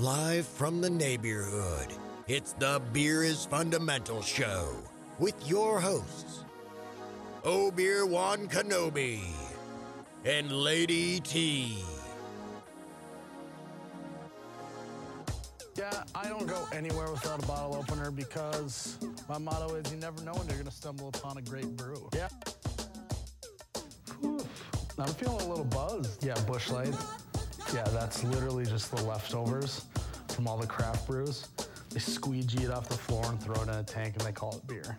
Live from the neighborhood, it's the Beer is Fundamental Show with your hosts, Obeer Wan Kenobi and Lady T. Yeah, I don't go anywhere without a bottle opener because my motto is you never know when you're going to stumble upon a great brew. Yeah. Whew. I'm feeling a little buzzed. Yeah, Busch Light. Yeah, that's literally just the leftovers from all the craft brews. They squeegee it off the floor and throw it in a tank and they call it beer.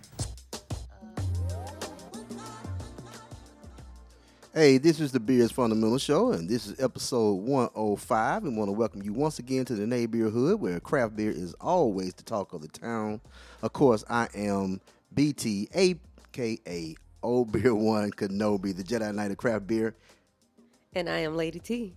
Hey, this is the Beers Fundamental Show, and this is episode 105. And want to welcome you once again to the neighborhood where craft beer is always the talk of the town. Of course, I am BT, aka Obeer Wan Kenobi, the Jedi Knight of craft beer. And I am Lady T.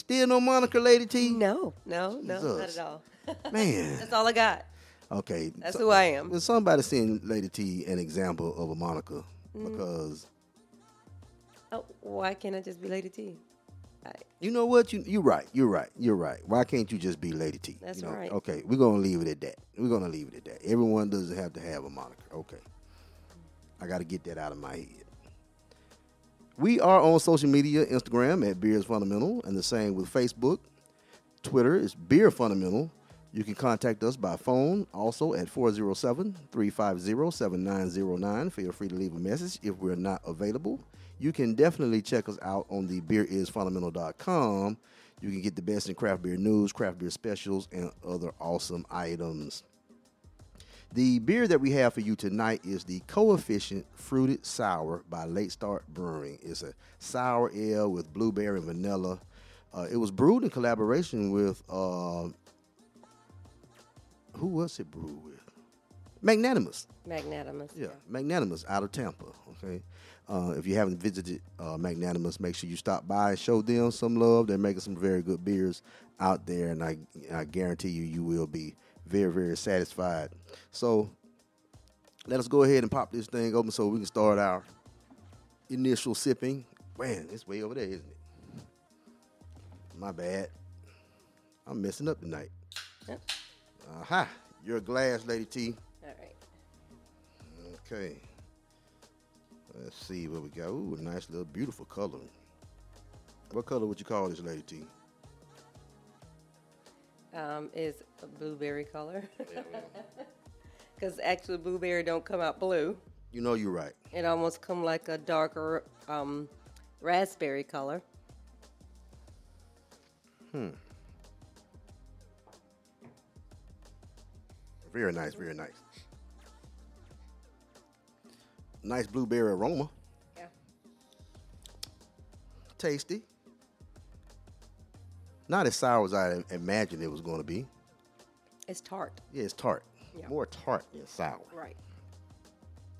Still no moniker, Lady T? No, no, no, not at all. Man. That's all I got. Okay. That's who I am. Somebody send Lady T an example of a moniker? Mm. Because Oh, why can't I just be Lady T? I, You know what? You you're right. You're right. You're right. Why can't you just be Lady T? That's you know? right. Okay, we're gonna leave it at that. We're gonna leave it at that. Everyone doesn't have to have a moniker. Okay. I got to get that out of my head. We are on social media, Instagram at Beers Fundamental, and the same with Facebook. Twitter is Beer Fundamental. You can contact us by phone also at 407 350 7909. Feel free to leave a message if we're not available. You can definitely check us out on the beerisfundamental.com. You can get the best in craft beer news, craft beer specials, and other awesome items. The beer that we have for you tonight is the Coefficient Fruited Sour by Late Start Brewing. It's a sour ale with blueberry and vanilla. Uh, it was brewed in collaboration with uh, who was it brewed with? Magnanimous. magnanimous. Yeah, Magnanimous out of Tampa. Okay, uh, if you haven't visited uh, Magnanimous, make sure you stop by and show them some love. They're making some very good beers out there, and I, I guarantee you, you will be very, very satisfied. So, let us go ahead and pop this thing open so we can start our initial sipping. Man, it's way over there, isn't it? My bad. I'm messing up tonight. Yep. Aha, your glass, Lady T. All right. Okay. Let's see what we got. Ooh, a nice little beautiful color. What color would you call this lady T? Um, is a blueberry color. Because actually, blueberry don't come out blue. You know you're right. It almost come like a darker um, raspberry color. Hmm. Very nice, very nice. Nice blueberry aroma. Yeah. Tasty. Not as sour as I imagined it was going to be. It's tart. Yeah, it's tart. Yeah. More tart than sour. Right.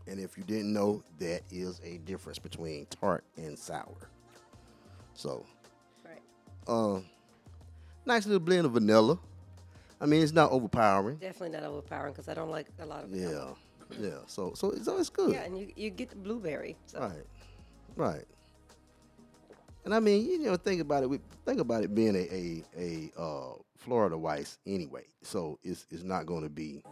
And if you didn't know, that is a difference between tart and sour. So, Right. uh, nice little blend of vanilla. I mean, it's not overpowering. Definitely not overpowering because I don't like a lot of Yeah, vanilla. yeah. So, so it's always good. Yeah, and you, you get the blueberry. So. Right, right. And I mean, you know, think about it. we- Think about it being a a, a uh, Florida Weisse anyway. So it's it's not going to be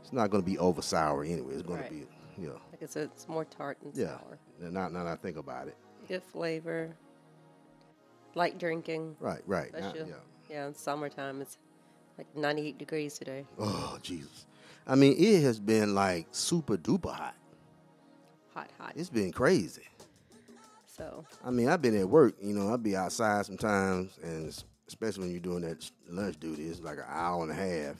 it's not going to be over sour anyway. It's going Right. to be you know Like I said, it's more tart and sour. yeah. sour. Now now I think about it. Good flavor. Light drinking. Right, right. Now- yeah. yeah, in summertime, it's like 98 degrees today. Oh Jesus! I mean, it has been like super duper hot. Hot, hot. It's been crazy. So, I mean, I've been at work. You know, I'll be outside sometimes, and especially when you're doing that lunch duty, it's like an hour and a half.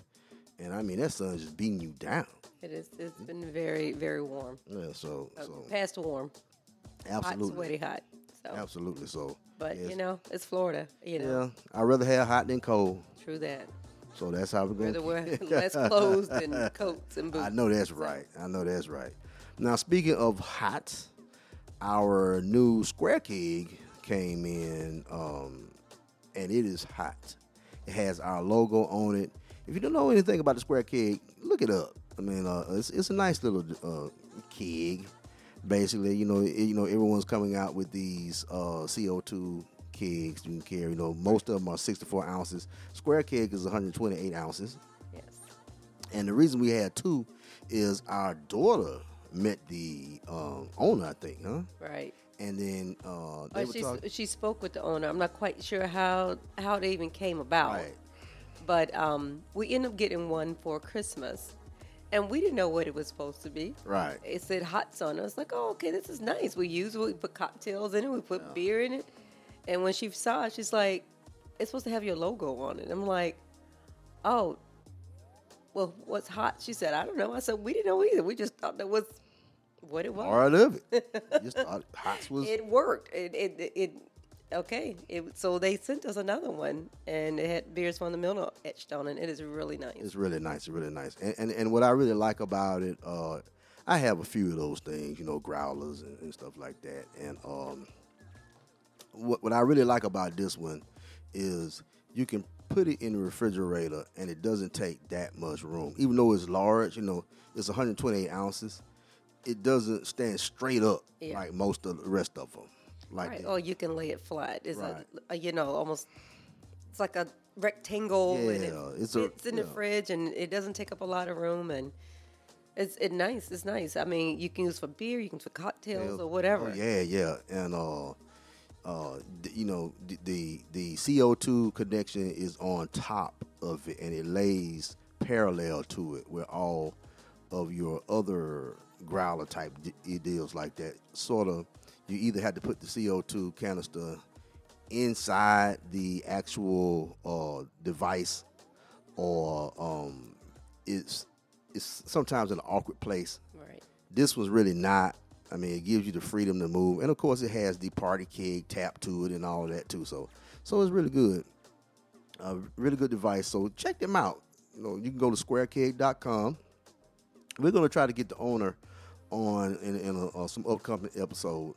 And I mean, that sun's just beating you down. it is, it's been very, very warm. Yeah, so Uh, so past warm. Hot, absolutely, sweaty hot. So, absolutely. So, but yes. you know, it's Florida. You know, yeah, I'd rather have hot than cold. true that. So that's how we're going. Rather wear less clothes than coats and boots. I know that's right. I know that's right. Now, speaking of hot, our new square keg came in, um, and it is hot. It has our logo on it. If you don't know anything about the square keg, look it up. I mean, uh, it's, it's a nice little uh, keg. Basically, you know, it- you know, everyone's coming out with these uh, CO2 kegs you can carry. You know, most of them are 64 ounces. Square keg is 128 ounces. Yes. And the reason we had two is our daughter met the um, owner, I think, huh? Right. And then uh, they Oh, she, talking. she spoke with the owner. I'm not quite sure how how they even came about. Right. But um, we ended up getting one for Christmas, and we didn't know what it was supposed to be. Right. It said hot sauna. I was like, oh, okay, this is nice. We use it. We put cocktails in it. We put beer in it. And when she saw it, she's like, it's supposed to have your logo on it. I'm like, oh, well, what's hot? She said, I don't know. I said, we didn't know either. We just thought that was what it was. Part of it. Just thought Hots was. It worked. It it it. Okay, it, so they sent us another one, and it had beers from the mill etched on it. It is really nice. It's really nice. It's really nice. And, and and what I really like about it, uh, I have a few of those things, you know, growlers and, and stuff like that. And um, what what I really like about this one is you can put it in the refrigerator and it doesn't take that much room. Even though it's large, you know, it's 128 ounces. It doesn't stand straight up Yeah. like most of the rest of them. Like right. that. Or you can lay it flat. It's Right. a, a you know almost. It's like a rectangle, and it Yeah, it's a- fits in the fridge, and it doesn't take up a lot of room, and it's it nice. It's nice. I mean, you can use for beer, you can use for cocktails or whatever. Oh, yeah, yeah, and uh, uh, d- you know, the, the the CO two connection is on top of it, and it lays parallel to it, where all of your other growler type d- deals like that sort of you either had to put the CO two canister inside the actual uh, device, or um, it's it's sometimes in an awkward place Right. this was really not. I mean, it gives you the freedom to move, and of course, it has the party keg tap to it and all of that too. So, so it's really good. A really good device. So check them out. You know, you can go to squarekeg.com. We're gonna try to get the owner on in, in a, uh, some upcoming episode,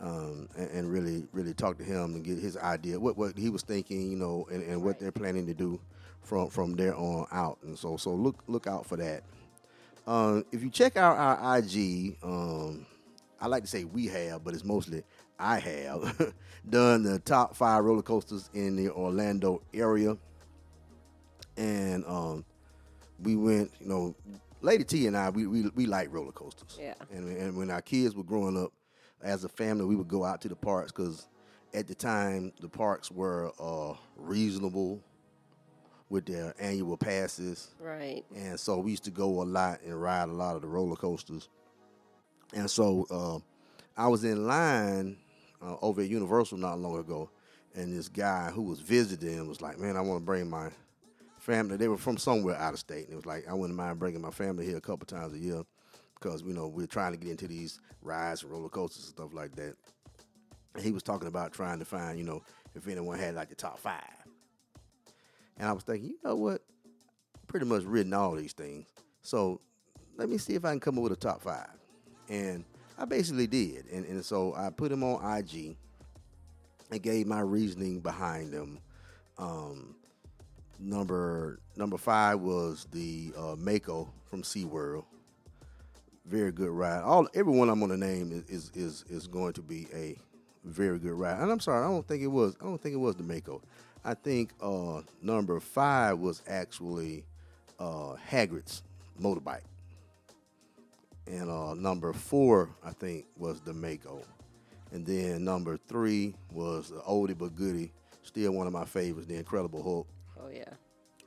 um, and, and really, really talk to him and get his idea, what what he was thinking, you know, and, and what they're planning to do from from there on out. And so, so look look out for that. Um, if you check out our IG, um, I like to say we have, but it's mostly I have done the top five roller coasters in the Orlando area, and um, we went. You know, Lady T and I, we we, we like roller coasters. Yeah. And and when our kids were growing up, as a family, we would go out to the parks because at the time the parks were uh, reasonable with their annual passes. Right. And so we used to go a lot and ride a lot of the roller coasters. And so uh, I was in line uh, over at Universal not long ago, and this guy who was visiting was like, "Man, I want to bring my family." They were from somewhere out of state, and it was like, "I wouldn't mind bringing my family here a couple times a year because you know we're trying to get into these rides and roller coasters and stuff like that." And he was talking about trying to find, you know, if anyone had like the top five. And I was thinking, you know what? pretty much written all these things. So let me see if I can come up with a top five. And I basically did. And, and so I put them on IG and gave my reasoning behind them. Um, number number five was the uh, Mako from SeaWorld. Very good ride. All everyone I'm gonna name is, is is is going to be a very good ride. And I'm sorry, I don't think it was. I don't think it was the Mako. I think uh, number five was actually uh, Hagrid's motorbike, and uh, number four I think was the Mako, and then number three was the oldie but goodie, still one of my favorites, the Incredible Hulk. Oh yeah.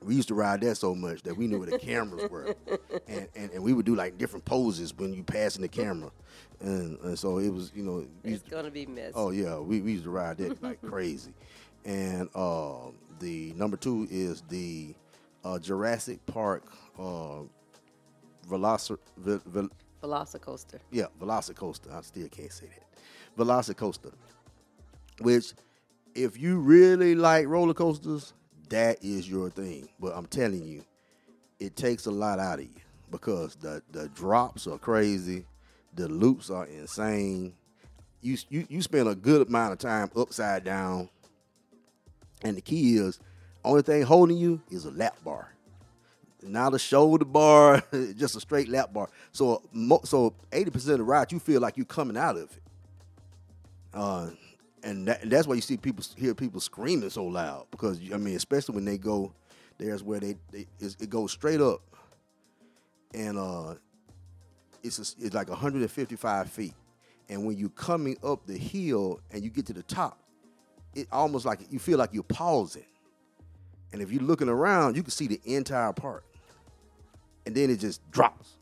We used to ride that so much that we knew where the cameras were, and, and and we would do like different poses when you passing the camera, and, and so it was you know It's gonna be missed. Oh yeah, we, we used to ride that like crazy. And uh, the number two is the uh, Jurassic Park uh, Veloci- Ve- Ve- Velocicoaster. yeah, Velocicoaster. I still can't say that. Velocicoaster. Which, if you really like roller coasters, that is your thing. But I'm telling you, it takes a lot out of you because the the drops are crazy, the loops are insane. You you you spend a good amount of time upside down, and the key is only thing holding you is a lap bar not a shoulder bar, just a straight lap bar. So, so eighty percent of the ride, you feel like you're coming out of it. Uh, and that, that's why you see people hear people screaming so loud because I mean, especially when they go, there's where they, they it goes straight up, and uh, it's a, it's like 155 feet, and when you're coming up the hill and you get to the top, it almost like you feel like you're pausing, and if you're looking around, you can see the entire park, and then it just drops,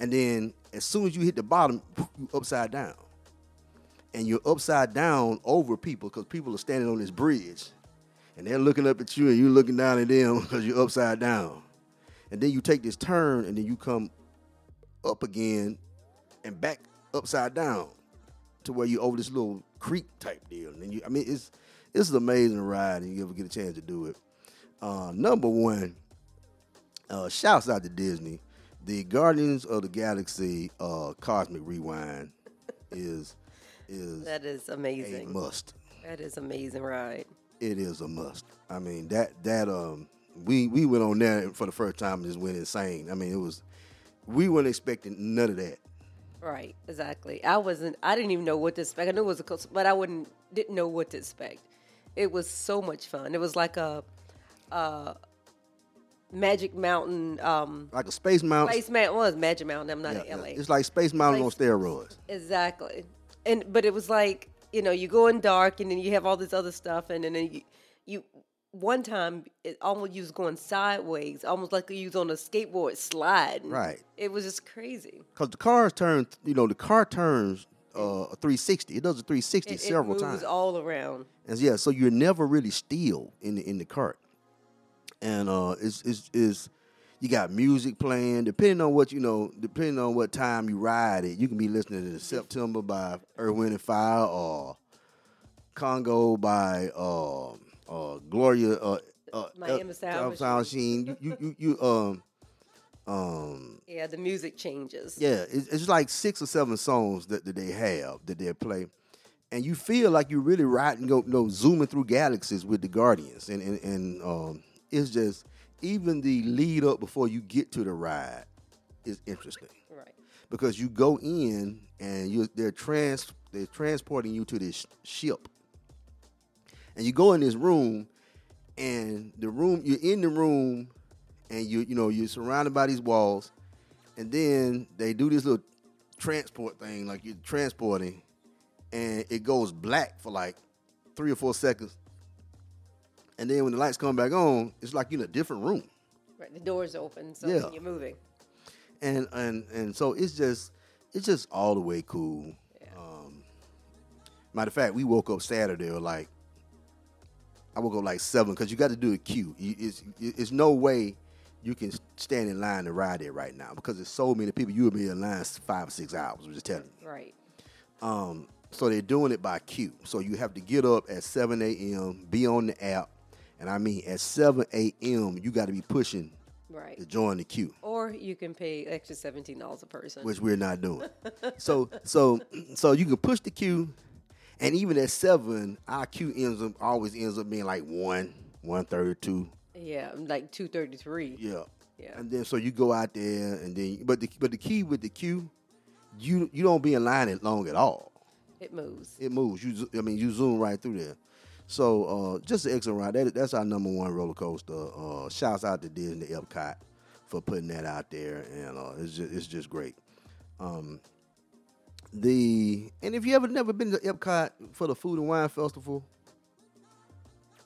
and then as soon as you hit the bottom, you upside down. And you're upside down over people because people are standing on this bridge. And they're looking up at you and you're looking down at them because you're upside down. And then you take this turn and then you come up again and back upside down to where you're over this little creek type deal. And you, I mean, it's it's an amazing ride, and you ever get a chance to do it. Uh, number one, uh, shouts out to Disney. The Guardians of the Galaxy uh, Cosmic Rewind is is that is amazing. A must. That is amazing ride. It is a must. I mean that that um we we went on there for the first time and just went insane. I mean it was we weren't expecting none of that. Right, exactly. I wasn't. I didn't even know what to expect. I knew it was a, but I wouldn't didn't know what to expect. It was so much fun. It was like a, a Magic Mountain. Um, like a Space Mountain. Space Mountain was Magic Mountain. I'm not yeah, in LA. It's like Space Mountain like, on steroids. Exactly and but it was like you know you go in dark and then you have all this other stuff and, and then you, you one time it almost you was going sideways, almost like you was on a skateboard slide. Right. It was just crazy. Because the cars turn, you know, the car turns uh, a 360. It does a 360 it, several it moves times. all around. And yeah, so you're never really still in the in the cart. And uh, it's it's, it's you got music playing. Depending on what you know, depending on what time you ride it, you can be listening to September by Earth, Wind and Fire or Conga by uh, uh, Gloria. Uh, uh, Miami Sound, Sound Machine. You, you, you, um, um, yeah, the music changes. Yeah, it's, it's like six or seven songs that, that they have that they play, and you feel like you're really riding, go, you know, zooming through galaxies with the Guardians, and and, and um, it's just even the lead up before you get to the ride is interesting. Right. Because you go in and you they're trans they're transporting you to this ship. And you go in this room and the room you're in the room and you you know you're surrounded by these walls and then they do this little transport thing like you're transporting and it goes black for like 3 or 4 seconds and then when the lights come back on, it's like you're in a different room. Right, the door's open, so yeah. you're moving. And and and so it's just it's just all the way cool. Yeah. Um, matter of fact, we woke up Saturday like I woke go like seven because you got to do a queue. It's it's no way you can stand in line to ride it right now because there's so many people. You would be in line five or six hours. I'm just telling you. Right. Um. So they're doing it by queue. So you have to get up at 7 a.m., be on the app, and I mean, at 7 a.m., you got to be pushing right. to join the queue. Or you can pay extra $17 a person. Which we're not doing. so so so you can push the queue, and even at 7, our queue ends up always ends up being like 1, 132. Yeah, like 233. Yeah. Yeah. And then so you go out there and then but the but the key with the Q, you you don't be in line at long at all. It moves. It moves. You I mean you zoom right through there. So uh, just an excellent ride. That, that's our number one roller coaster. Uh, shouts out to Disney Epcot for putting that out there, and uh, it's just it's just great. Um, the and if you ever never been to Epcot for the Food and Wine Festival,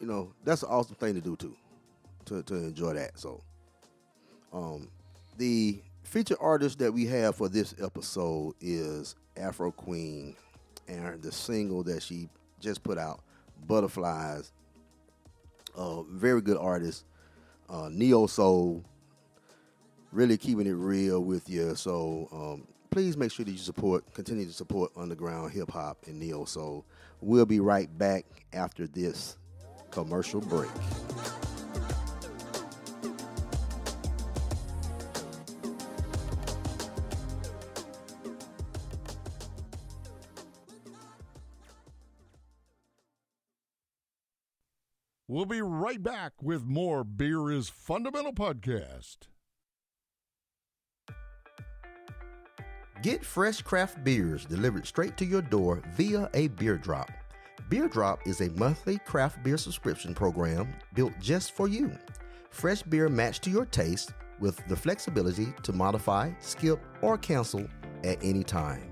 you know that's an awesome thing to do too, to to enjoy that. So, um, the featured artist that we have for this episode is Afro Queen, and the single that she just put out Butterflies. Uh, very good artist. Uh, Neo Soul. Really keeping it real with you. So um, please make sure that you support, continue to support underground hip hop and Neo Soul. We'll be right back after this commercial break. We'll be right back with more Beer is Fundamental podcast. Get fresh craft beers delivered straight to your door via a beer drop. Beer Drop is a monthly craft beer subscription program built just for you. Fresh beer matched to your taste with the flexibility to modify, skip, or cancel at any time.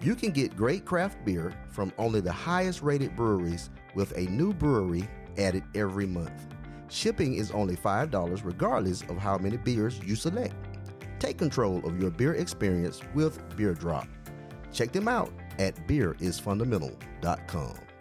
You can get great craft beer from only the highest rated breweries with a new brewery added every month. Shipping is only $5 regardless of how many beers you select. Take control of your beer experience with Beer Drop. Check them out at beerisfundamental.com.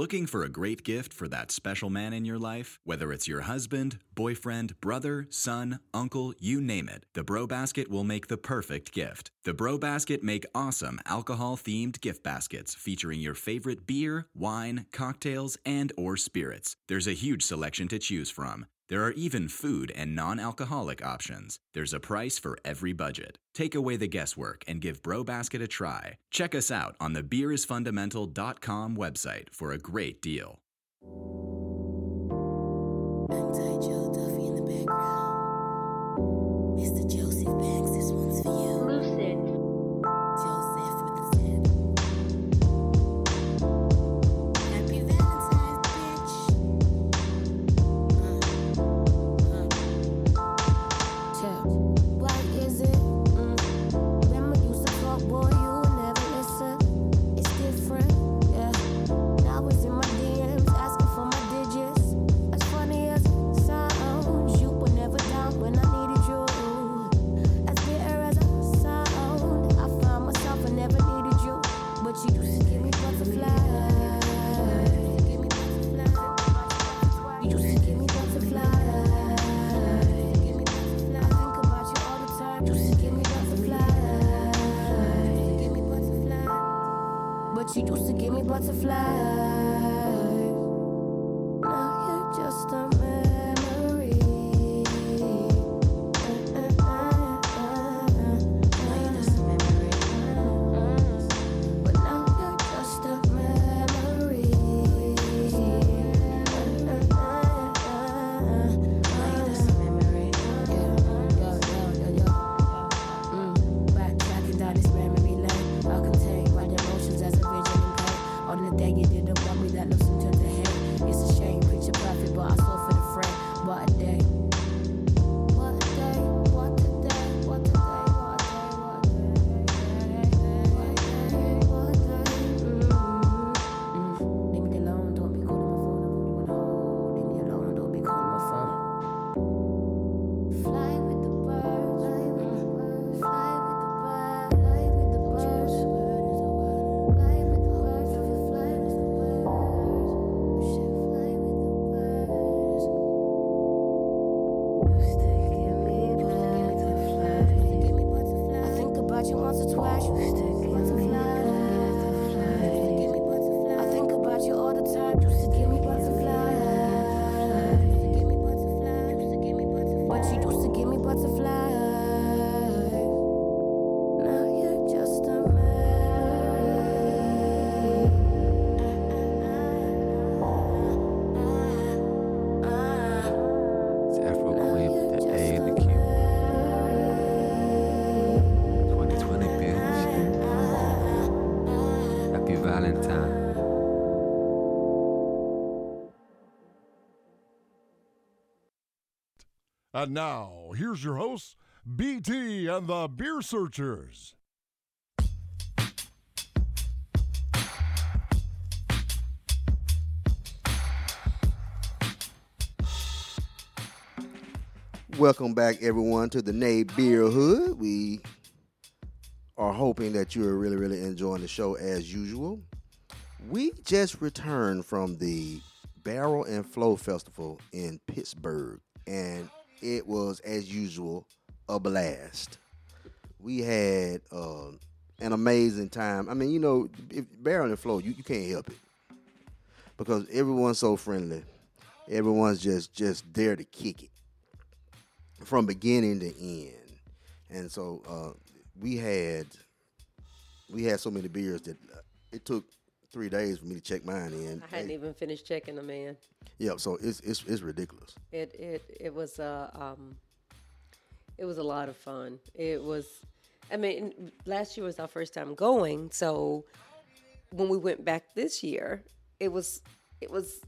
Looking for a great gift for that special man in your life? Whether it's your husband, boyfriend, brother, son, uncle, you name it, the Bro Basket will make the perfect gift. The Bro Basket make awesome alcohol-themed gift baskets featuring your favorite beer, wine, cocktails, and or spirits. There's a huge selection to choose from. There are even food and non alcoholic options. There's a price for every budget. Take away the guesswork and give Bro Basket a try. Check us out on the beerisfundamental.com website for a great deal. Joe Duffy in the background. Mr. Joseph Banks, this one's for you. And now, here's your hosts, BT and the Beer Searchers. Welcome back, everyone, to the Nay Beer Hood. We are hoping that you are really, really enjoying the show as usual. We just returned from the Barrel and Flow Festival in Pittsburgh, and it was, as usual, a blast. We had uh, an amazing time. I mean, you know, if Barrel and Flow, you, you can't help it because everyone's so friendly. Everyone's just just there to kick it from beginning to end. And so uh, we had we had so many beers that uh, it took three days for me to check mine in. I hadn't Hey, even finished checking them in. yeah, so it's it's it's ridiculous. It it it was uh, um, it was a lot of fun. It was, I mean, last year was our first time going, so when we went back this year, it was it was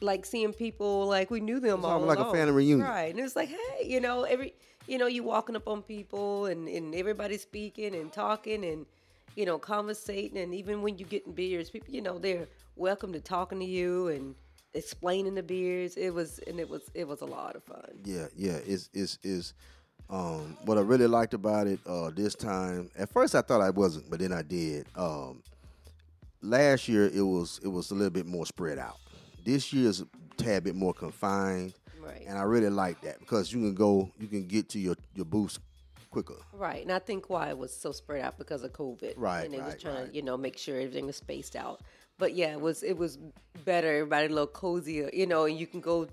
like seeing people like we knew them all like a family reunion. right? And it was like, hey, you know, every you know, you walking up on people and and everybody speaking and talking and you know, conversating, and even when you're getting beers, people, you know, they're welcome to talking to you and explaining the beers. It was and it was it was a lot of fun. Yeah, yeah. It's it's is um what I really liked about it uh this time. At first I thought I wasn't, but then I did. Um last year it was it was a little bit more spread out. This year's a tad bit more confined. Right. And I really like that because you can go you can get to your your booths quicker. Right, and I think why it was so spread out because of COVID. Right, and they was trying right. to you know make sure everything was spaced out. But yeah, it was it was better. Everybody a little cozier, you know, and you can go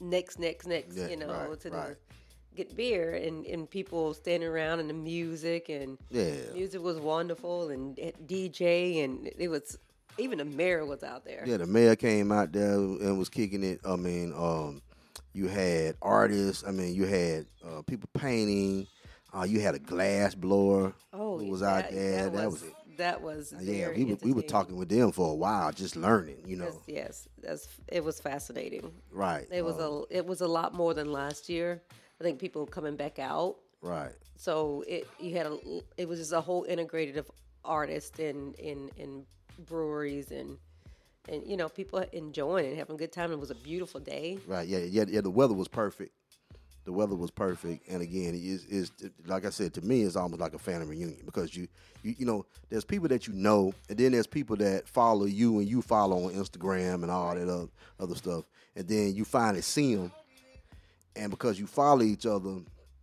next, next, next, Yeah, you know, right, to right. the get beer and and people standing around and the music and Yeah. music was wonderful and DJ and it was even the mayor was out there. Yeah, the mayor came out there and was kicking it. I mean, um, you had artists. I mean, you had uh, people painting. Uh, you had a glass blower Oh, who was that, out there. That, was, it. that was Uh, yeah, we were, we were talking with them for a while, just learning. You know, Yes, yes, that's it was fascinating. right? It was a it was a lot more than last year. I think people coming back out, right. so it you had a it was just a whole integrated of artists and in in breweries and and you know people enjoying it, having a good time. It was a beautiful day. Right. Yeah. Yeah. Yeah. The weather was perfect. The weather was perfect, and again, it is is like I said to me, it's almost like a family reunion because you, you you know, there's people that you know, and then there's people that follow you and you follow on Instagram and all that other, other stuff, and then you finally see them, and because you follow each other,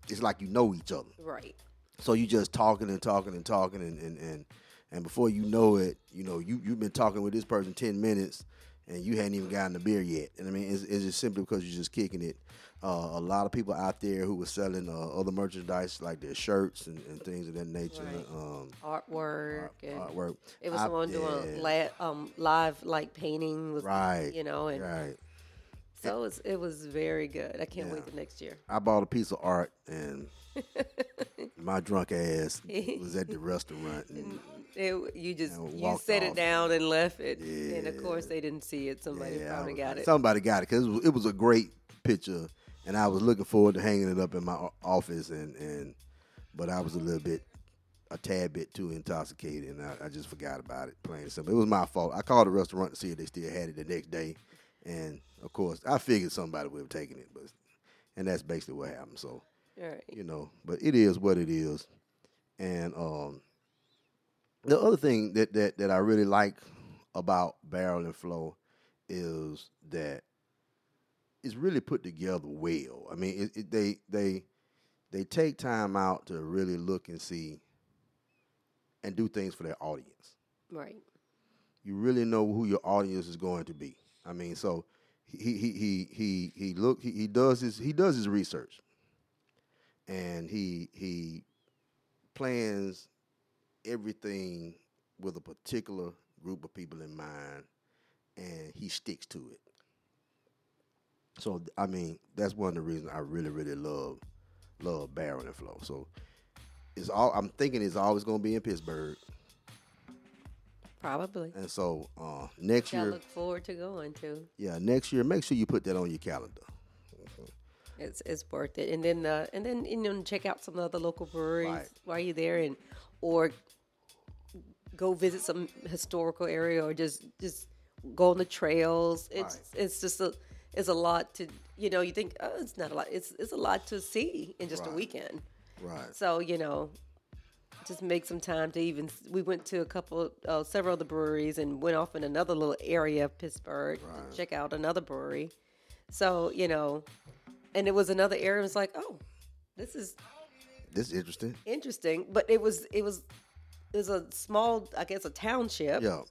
it's like you know each other. Right. So you just talking and talking and talking and and and, and before you know it, you know you you've been talking with this person ten minutes, and you hadn't even gotten the beer yet. And I mean, it's, it's just simply because you're just kicking it. Uh, a lot of people out there who were selling uh, other merchandise like their shirts and, and things of that nature. Right. Um, Artwork and artwork. it was I- someone doing la- um, live like painting was Right. you know and right. so it was, it was very good. I can't Yeah. wait the next year. I bought a piece of art and my drunk ass was at the restaurant. And, It, you just you set it down and left it, and of course they didn't see it. Somebody Yeah, probably was- got it. Somebody got it because it was, it was a great picture, and I was looking forward to hanging it up in my office. And, and but I was a little bit, a tad bit too intoxicated, and I, I just forgot about it. And simple, it was my fault. I called the restaurant to see if they still had it the next day, and of course I figured somebody would have taken it, but and that's basically what happened. So right. you know, but it is what it is. And um, the other thing that, that that I really like about Barrel and Flow is that it's really put together well. I mean, it, it, they they they take time out to really look and see and do things for their audience. Right. You really know who your audience is going to be. I mean, so he he he he he look he, he does his he does his research and he he plans everything with a particular group of people in mind and he sticks to it so i mean that's one of the reasons i really really love love Barrel and Flow so it's all i'm thinking it's always going to be in pittsburgh Probably. and so uh next Which I year look forward to going to. yeah next year make sure you put that on your calendar It's it's worth it. And then uh, and then you know check out some of other local breweries Right. while you're there, and or go visit some historical area, or just just go on the trails. It's it's just a it's a lot to you know you think oh it's not a lot it's it's a lot to see in just a weekend. right So you know, just make some time to even. We went to a couple, uh, several of the breweries, and went off in another little area of Pittsburgh to check out another brewery. So you know, and it was another area. It was like, oh, this is this is interesting interesting, but it was it was it was a small, I guess, a township, yeah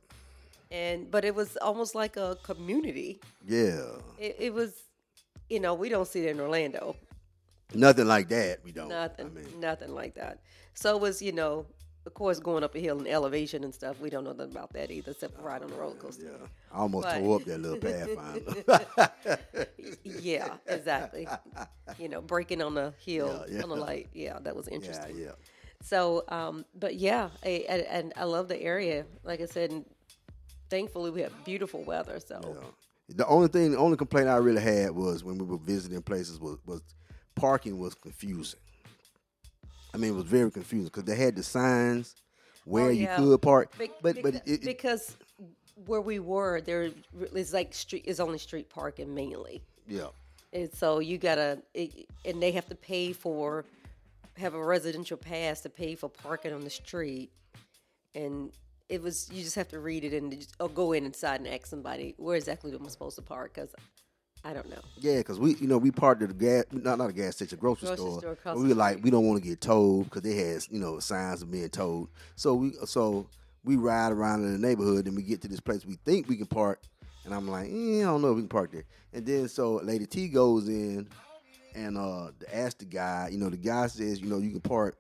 and but it was almost like a community. yeah It, it was, you know, we don't see it in Orlando. nothing like that we don't Nothing, i mean nothing like that. So it was, you know, of course, going up a hill and elevation and stuff, we don't know nothing about that either, except for ride on the roller coaster. Yeah, I almost But- tore up that little pathfinder. Yeah, exactly. you know, breaking on the hill Yeah, on the light. Yeah, that was interesting. yeah. So, um, but yeah, I, and, and I love the area. Like I said, thankfully we have beautiful weather. So, Yeah. The only thing, the only complaint I really had was when we were visiting places was, was parking was confusing. I mean, it was very confusing because they had the signs where Oh, you could park, Be- but but it, it, because where we were, there is like street is only street parking mainly. yeah, And so you gotta, it, and they have to pay for, have a residential pass to pay for parking on the street. And it was, you just have to read it and just, or go in inside and ask somebody where exactly am I supposed to park? Because I don't know. yeah, because we you know we parked at a gas not not a gas station, a grocery, Grocery store. store we were like we don't want to get towed because they had you know signs of being towed. So we so we ride around in the neighborhood and we get to this place we think we can park, and I'm like, eh, I don't know if we can park there. And then so Lady T goes in and uh ask the guy, you know, the guy says, you know, you can park.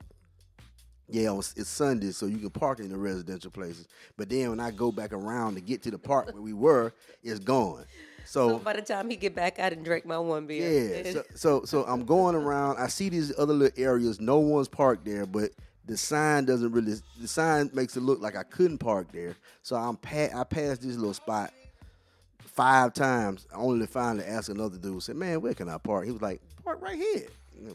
Yeah, it's Sunday, so you can park in the residential places. But then when I go back around to get to the park where we were, it's gone. So by the time he get back, I didn't drink my one beer. Yeah. So, so so I'm going around. I see these other little areas. No one's parked there, but the sign doesn't really. The sign makes it look like I couldn't park there. So I'm pa- I passed this little spot five times, only to finally ask another dude. Said, "Man, where can I park?" He was like, "Park right here."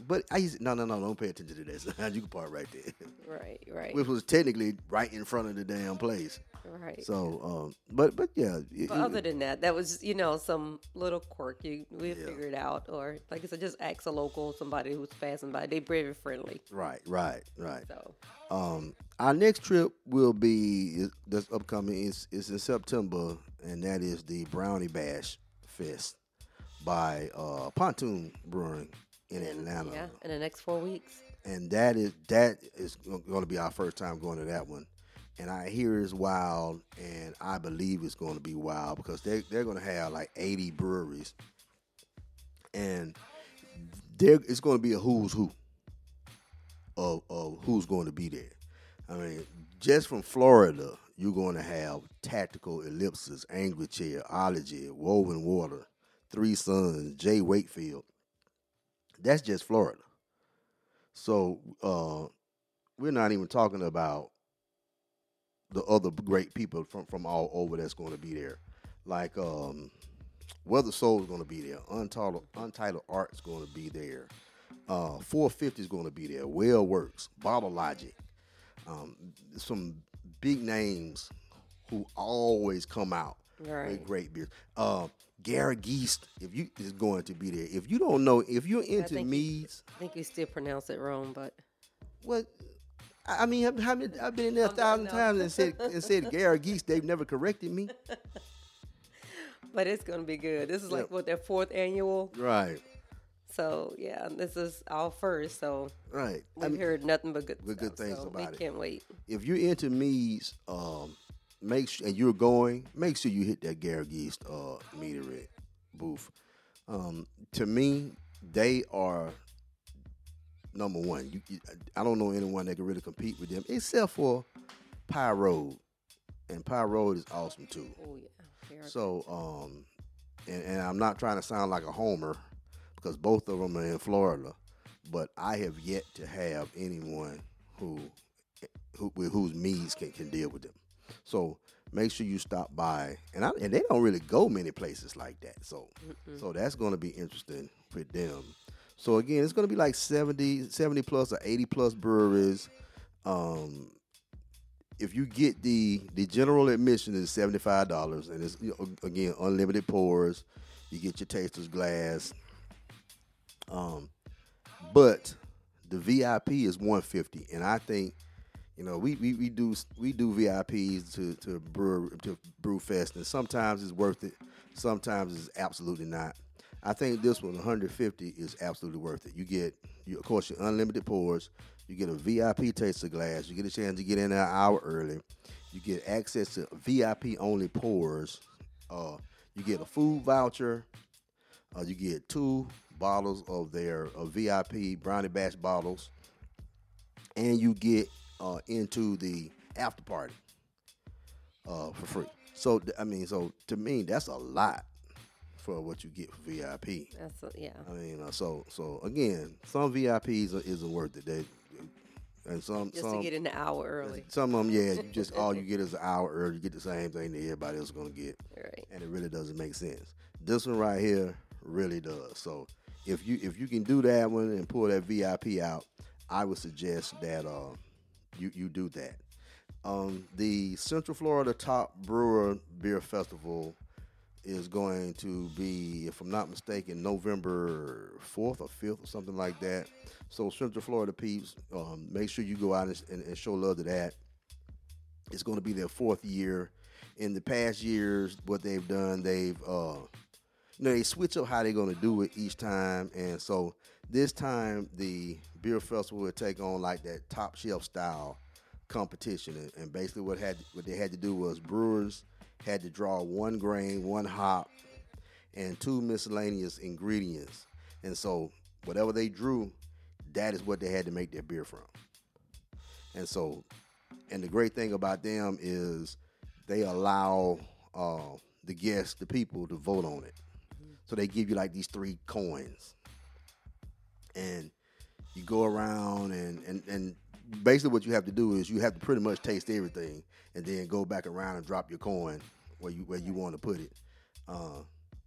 But I used no, no, no, don't pay attention to that. sign. You can park right there, right, right, which was technically right in front of the damn place. Right. So, um, but but yeah, it- But other than that, that was you know some little quirk you we Yeah. figured out, or like I said, just ask a local somebody who's passing by. They very friendly. right, right, right. So Um, our next trip will be this upcoming. is is in September, and that is the Brownie Bash Fest by uh, Pontoon Brewing in Atlanta, yeah, in the next four weeks. and that is that is going to be our first time going to that one. And I hear it's wild, and I believe it's going to be wild because they they're going to have like eighty breweries, and there it's going to be a who's who of, of who's going to be there. I mean, just from Florida, you're going to have Tactical Ellipsis, Angry Chair, Ology, Woven Water, Three Sons, J. Wakefield. That's just Florida. So uh, we're not even talking about the other great people from, from all over that's going to be there. Like um, Weather Soul is going to be there. Untitled, Untitled Art is going to be there. Uh, 450 is going to be there. Well Works, Bottle Logic, um, some big names who always come out Right. with great beers. Uh, Gary Geist, if you is going to be there. If you don't know, if you're into you- meads, I think you still pronounce it wrong, but what? I I mean, I've, I've been- I've been in there a just- thousand times and said and said Gary Geist. They've never corrected me. but it's gonna be good. This is like Yep. what their fourth annual. Right, So yeah, this is our first. So right. I we've mean, heard nothing but good, good- good things so about we it. can't wait. if you're into meads, um, make sure and you're going, make sure you hit that Gary Geist uh, meteorite booth. Um, to me, they are number one. You, you, I don't know anyone that can really compete with them except for Road, and Road is awesome too. Oh yeah. So, um, and, and I'm not trying to sound like a homer because both of them are in Florida, but I have yet to have anyone who, who with whose means can, can deal with them. So make sure you stop by, and I, and they don't really go many places like that. So, so that's going to be interesting for them. So again, it's going to be like 70, 70 plus or 80 plus breweries. Um, if you get the the general admission is seventy five dollars, and it's you know, again unlimited pours. You get your taster's glass. Um, but the VIP is one fifty, and I think you know we, we, we do we do VIPs to to brew to brew fest, and sometimes it's worth it, sometimes it's absolutely not. I think this one 150 is absolutely worth it. You get you, of course your unlimited pours. You get a VIP taster glass. You get a chance to get in there an hour early. You get access to VIP only pours. Uh, you get a food voucher. Uh, you get two bottles of their uh, VIP Brownie Bash bottles, and you get uh, into the after party uh, for free. So I mean, so to me, that's a lot for what you get for VIP. That's a, yeah. I mean, uh, so so again, some VIPs are, isn't worth it. They and some Just some to get in the hour early. some of them, yeah, you just all you get is an hour early. You get the same thing that everybody else is gonna get, Right. and it really doesn't make sense. This one right here really does. So if you if you can do that one and pull that VIP out, I would suggest that uh, you you do that. Um, the Central Florida Top Brewer Beer Festival is going to be, if I'm not mistaken, November 4th or 5th or something like that. So Central Florida peeps, um, make sure you go out and, and, and show love to that. It's going to be their fourth year. In the past years, what they've done, they've uh, you know they switch up how they're going to do it each time, and so this time the beer festival will take on like that top shelf style competition, and, and basically what had what they had to do was brewers had to draw one grain, one hop, and two miscellaneous ingredients, and so whatever they drew, that is what they had to make their beer from. And so, and the great thing about them is they allow uh, the guests, the people, to vote on it. So they give you like these three coins, and you go around and and and basically what you have to do is you have to pretty much taste everything, and then go back around and drop your coin where you where you want to put it. Uh,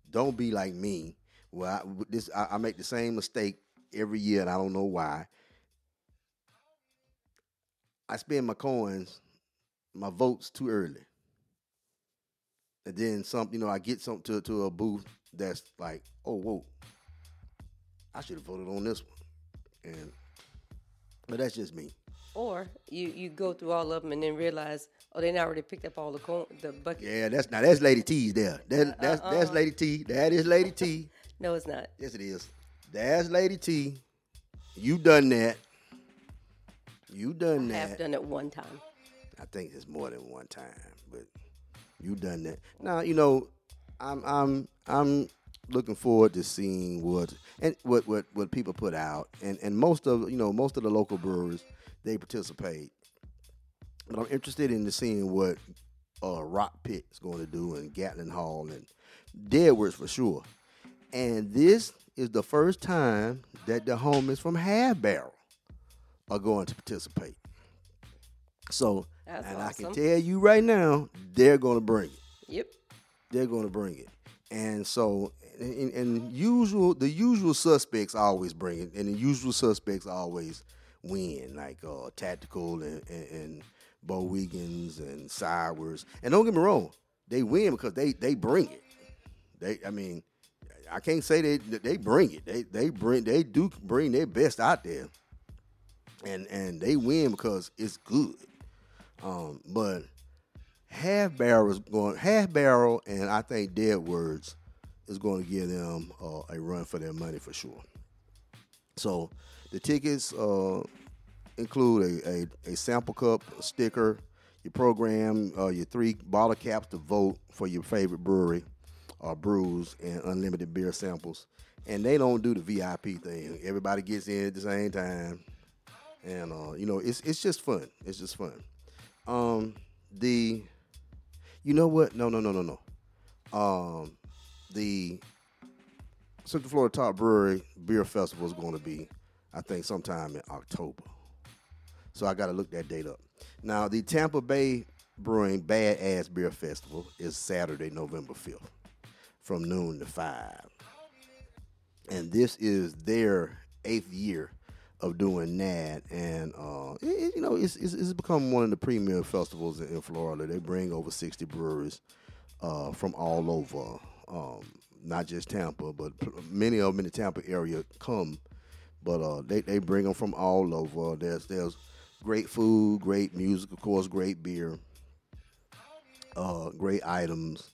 don't be like me. Well, I, this I, I make the same mistake every year, and I don't know why. I spend my coins, my votes too early. And then some, you know, I get something to to a booth that's like, oh whoa, I should have voted on this one. And but that's just me. Or you you go through all of them and then realize, oh, they not already picked up all the corn, the bucket. Yeah, that's now that's Lady T's there. That, uh, that's that's uh-uh. Lady T. That is Lady T. No, it's not. Yes, it is. That's Lady T. You done that. You done that. I have done it one time. I think it's more than one time, but you done that. Now you know, I'm I'm I'm looking forward to seeing what and what what what people put out, and and most of you know most of the local brewers they participate, but I'm interested in seeing what uh, Rock Pit is going to do and Gatlin Hall and Deadwords for sure. And this is the first time that the homies from Half Barrel are going to participate. So, That's and I can tell you right now, they're going to bring it. Yep. They're going to bring it. And so, and, and usual, the usual suspects always bring it, and the usual suspects always win, like uh, Tactical and, and, and Bowigens and Sowers. And don't get me wrong, they win because they they bring it. They, I mean, I can't say they they bring it. They they bring they do bring their best out there, and and they win because it's good. Um, but half barrel is going half barrel, and I think Deadwords is going to give them uh, a run for their money for sure. So the tickets uh, include a, a, a sample cup, a sticker, your program, uh, your three bottle caps to vote for your favorite brewery or brews, and unlimited beer samples. And they don't do the VIP thing. Everybody gets in at the same time, and uh, you know it's it's just fun. It's just fun. Um, the you know what? No, no, no, no, no. Um, the Central Florida Top Brewery Beer Festival is going to be, I think, sometime in October. So I got to look that date up. Now, the Tampa Bay Brewing Badass Beer Festival is Saturday, November 5th, from noon to 5. And this is their eighth year of doing that. And, uh, it- you know, it's, it's, it's become one of the premier festivals in, in Florida. They bring over 60 breweries uh, from all over, um, not just Tampa, but many of them in the Tampa area come. But uh, they they bring them from all over. There's there's great food, great music, of course, great beer, uh, great items.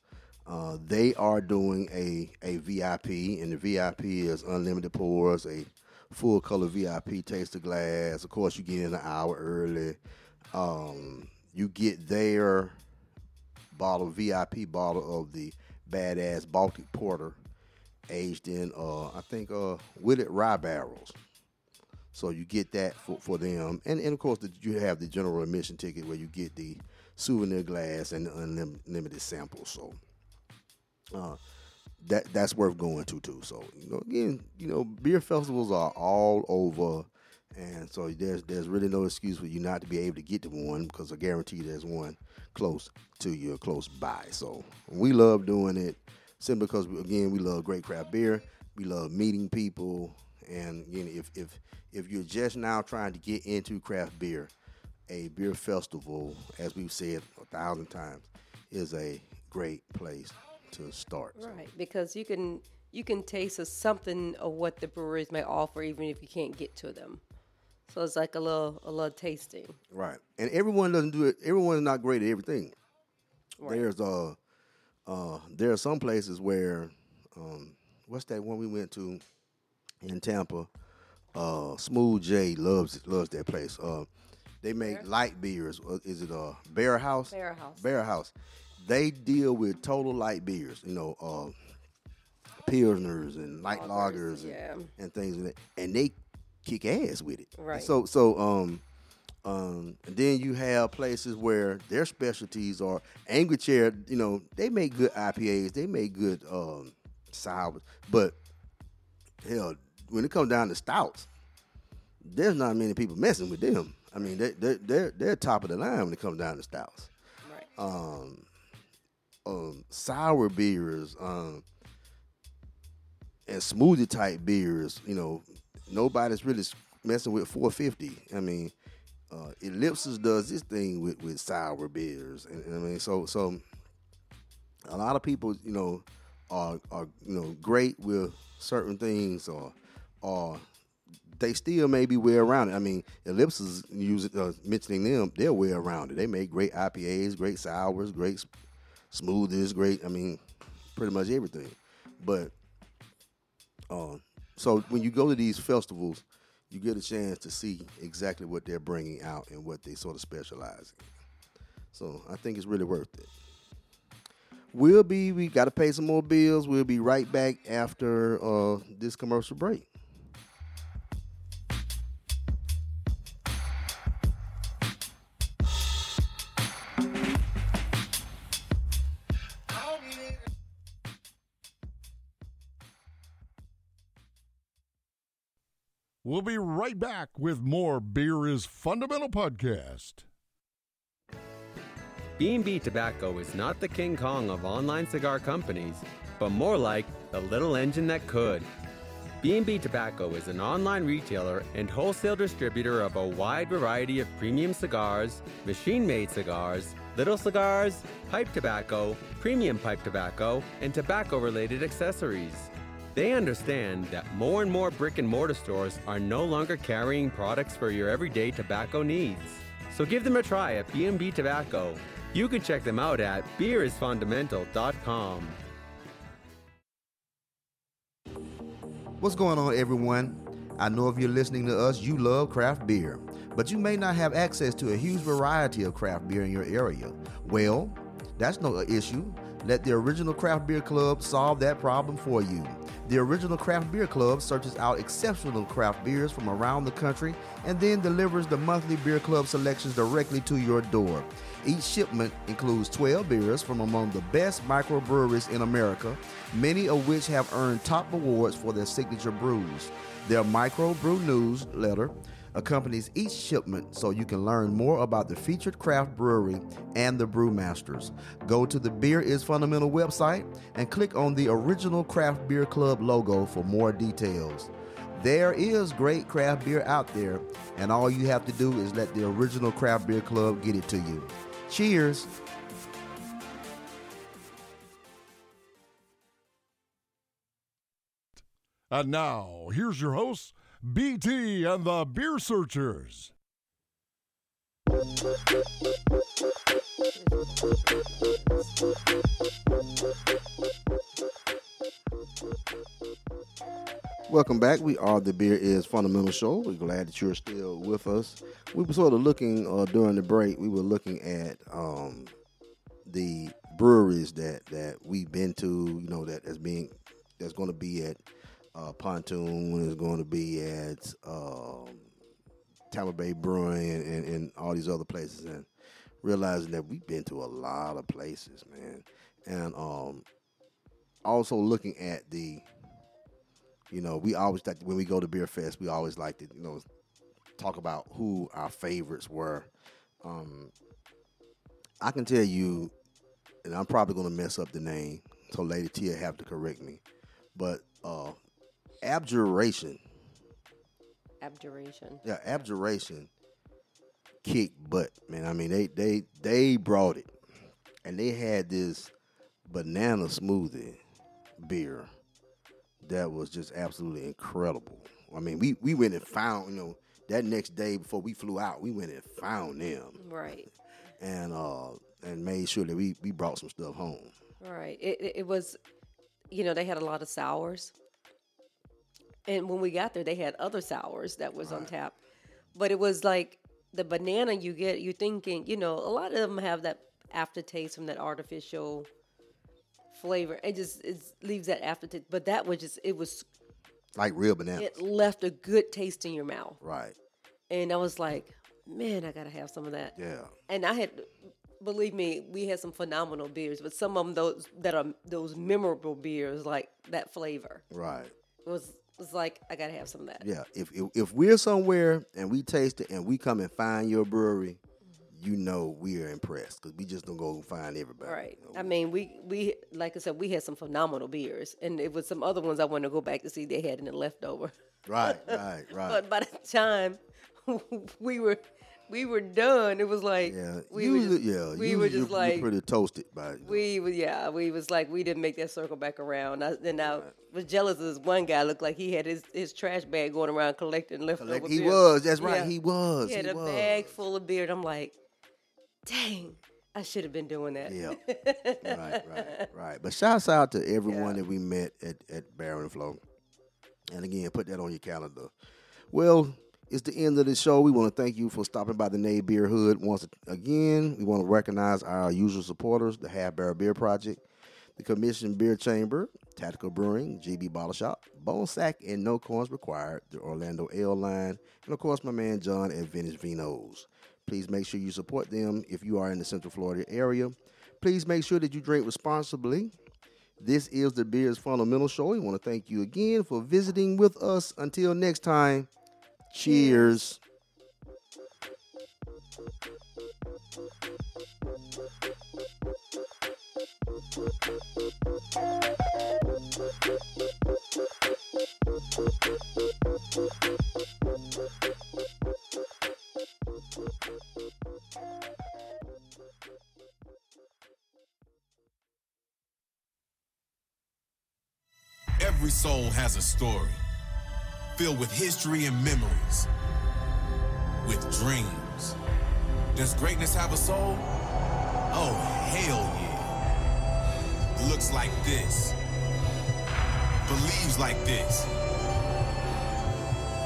Uh, they are doing a a VIP, and the VIP is unlimited pours, a full color VIP taster glass. Of course, you get in an hour early. Um, you get their bottle, VIP bottle of the badass Baltic Porter, aged in uh, I think uh, Willett rye barrels. So you get that for, for them, and and of course the, you have the general admission ticket where you get the souvenir glass and the unlimited samples. So uh, that that's worth going to too. So you know, again, you know, beer festivals are all over, and so there's there's really no excuse for you not to be able to get to one because I guarantee there's one close to you, or close by. So we love doing it simply because again we love great craft beer, we love meeting people, and again if if if you're just now trying to get into craft beer, a beer festival, as we've said a thousand times, is a great place to start. So, Right, because you can you can taste of something of what the breweries may offer, even if you can't get to them. So it's like a little a little tasting. Right. And everyone doesn't do it. Everyone's not great at everything. Right. There's uh uh there are some places where um what's that one we went to in Tampa? Uh Smooth J loves loves that place. Uh they make light beers. Uh, Is it uh Bear House? Bear House. Bear House. They deal with total light beers, you know, uh pilsners and light lagers and, yeah. and things like that. And they kick ass with it. Right. So so um um and then you have places where their specialties are Angry Chair, you know, they make good IPAs, they make good um sours, but hell, when it comes down to stouts, there's not many people messing with them. I mean, they they they're they're top of the line when it comes down to stouts. Right. Um um sour beers, um and smoothie type beers, you know, nobody's really messing with 450. I mean, uh, Ellipsis does this thing with, with sour beers, and, and I mean, so so a lot of people, you know, are are you know great with certain things, or or they still may be way around it. I mean, Ellipsis using uh, mentioning them, they're way around it. They make great IPAs, great sours, great smoothies, great. I mean, pretty much everything. But uh, so when you go to these festivals, you get a chance to see exactly what they're bringing out and what they sort of specialize in. So I think it's really worth it. We'll be we got to pay some more bills. We'll be right back after uh, this commercial break. We'll be right back with more Beer is Fundamental podcast. B&B Tobacco is not the King Kong of online cigar companies, but more like the little engine that could. B&B Tobacco is an online retailer and wholesale distributor of a wide variety of premium cigars, machine-made cigars, little cigars, pipe tobacco, premium pipe tobacco, and tobacco-related accessories. They understand that more and more brick and mortar stores are no longer carrying products for your everyday tobacco needs. So give them a try at B&B Tobacco. You can check them out at beerisfundamental.com. What's going on, everyone? I know if you're listening to us, you love craft beer, but you may not have access to a huge variety of craft beer in your area. Well, that's no issue. Let the Original Craft Beer Club solve that problem for you. The Original Craft Beer Club searches out exceptional craft beers from around the country and then delivers the monthly beer club selections directly to your door. Each shipment includes 12 beers from among the best microbreweries in America, many of which have earned top awards for their signature brews. Their micro brew newsletter accompanies each shipment so you can learn more about the featured craft brewery and the brewmasters. Go to the Beer is Fundamental website and click on the original Craft Beer Club logo for more details. There is great craft beer out there, and all you have to do is let the original Craft Beer Club get it to you. Cheers! And now, here's your hosts, BT and the Beer Searchers. Welcome back. We are the Beer is Fundamental Show. We're glad that you're still with us. We were sort of looking uh, during the break. We were looking at um, the breweries that that we've been to. You know that as being that's going to be at uh, Pontoon. Is going to be at um, Tampa Bay Brewing and, and, and all these other places, and realizing that we've been to a lot of places, man, and um, also looking at the, you know, we always like when we go to beer fest, we always like to you know talk about who our favorites were. Um, I can tell you, and I'm probably going to mess up the name, so Lady Tia have to correct me, but uh, Abjuration, Abjuration. yeah, Abjuration Kick butt, man. I mean, they they they brought it, and they had this banana smoothie beer that was just absolutely incredible. I mean, we we went and found, you know, that next day before we flew out, we went and found them Right. and uh and made sure that we we brought some stuff home. Right. It, it, it was, you know, they had a lot of sours. And when we got there, they had other sours that was on tap. But it was like the banana you get, you're thinking, you know, a lot of them have that aftertaste from that artificial flavor. It just it leaves that aftertaste. But that was just, it was, Like real banana. it left a good taste in your mouth. right. And I was like, man, I got to have some of that. Yeah. and I had, believe me, we had some phenomenal beers, but some of them those that are those memorable beers, like that flavor, Right. was was like I gotta have some of that. Yeah. If, if if we're somewhere and we taste it and we come and find your brewery, you know we are impressed because we just don't go find everybody. Right. I mean, we we like I said, we had some phenomenal beers, and it was some other ones I want to go back to see they had in the leftover. Right. Right. Right. But by the time we were we were done, it was like yeah. we were just, yeah. we usually were just you're, you're like pretty toasted by it. We was yeah, we was like we didn't make that circle back around. I, then I was jealous of this one guy. Looked like he had his, his trash bag going around collecting leftover. Collect- he beer. was, that's right, he was, He had he a was. bag full of beer. I'm like, dang, I should have been doing that. Yeah. right, right, right. But shouts out to everyone that we met at, at Barrel and Flow. And again, put that on your calendar. Well, it's the end of the show. We want to thank you for stopping by the Nay Beer Hood once again. We want to recognize our usual supporters, the Half Barrel Beer Project, the Commission Beer Chamber, Tactical Brewing, GB Bottle Shop, Bone Sack, and No Coins Required, the Orlando Ale Line, and of course my man John at Vintage Vinos. Please make sure you support them if you are in the Central Florida area. Please make sure that you drink responsibly. This is the Beers Fundamental Show. We want to thank you again for visiting with us. Until next time, cheers. Every soul has a story filled with history and memories, with dreams. Does greatness have a soul? Oh, hell yeah. Looks like this, believes like this,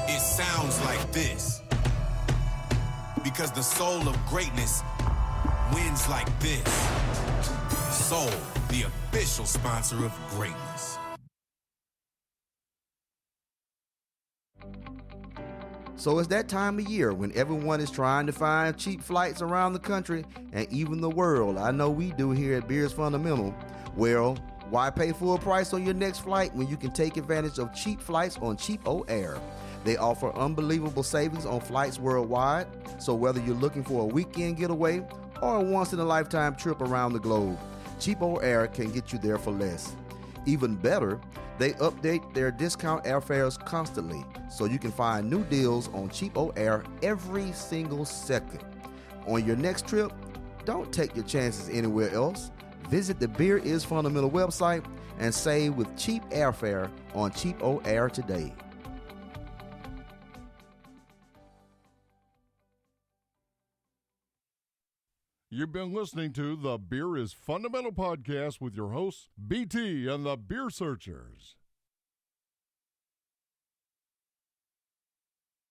it sounds like this. Because the soul of greatness wins like this. Soul, the official sponsor of greatness. So it's that time of year when everyone is trying to find cheap flights around the country and even the world. I know we do here at Beers Fundamental. Well, why pay full price on your next flight when you can take advantage of cheap flights on CheapOair? They offer unbelievable savings on flights worldwide. So whether you're looking for a weekend getaway or a once in a lifetime trip around the globe, CheapOair can get you there for less. Even better, they update their discount airfares constantly, so you can find new deals on CheapOair every single second. On your next trip, don't take your chances anywhere else. Visit the Beer is Fundamental website and save with cheap airfare on CheapOair today. You've been listening to the Beer is Fundamental podcast with your hosts, BT and the Beer Searchers.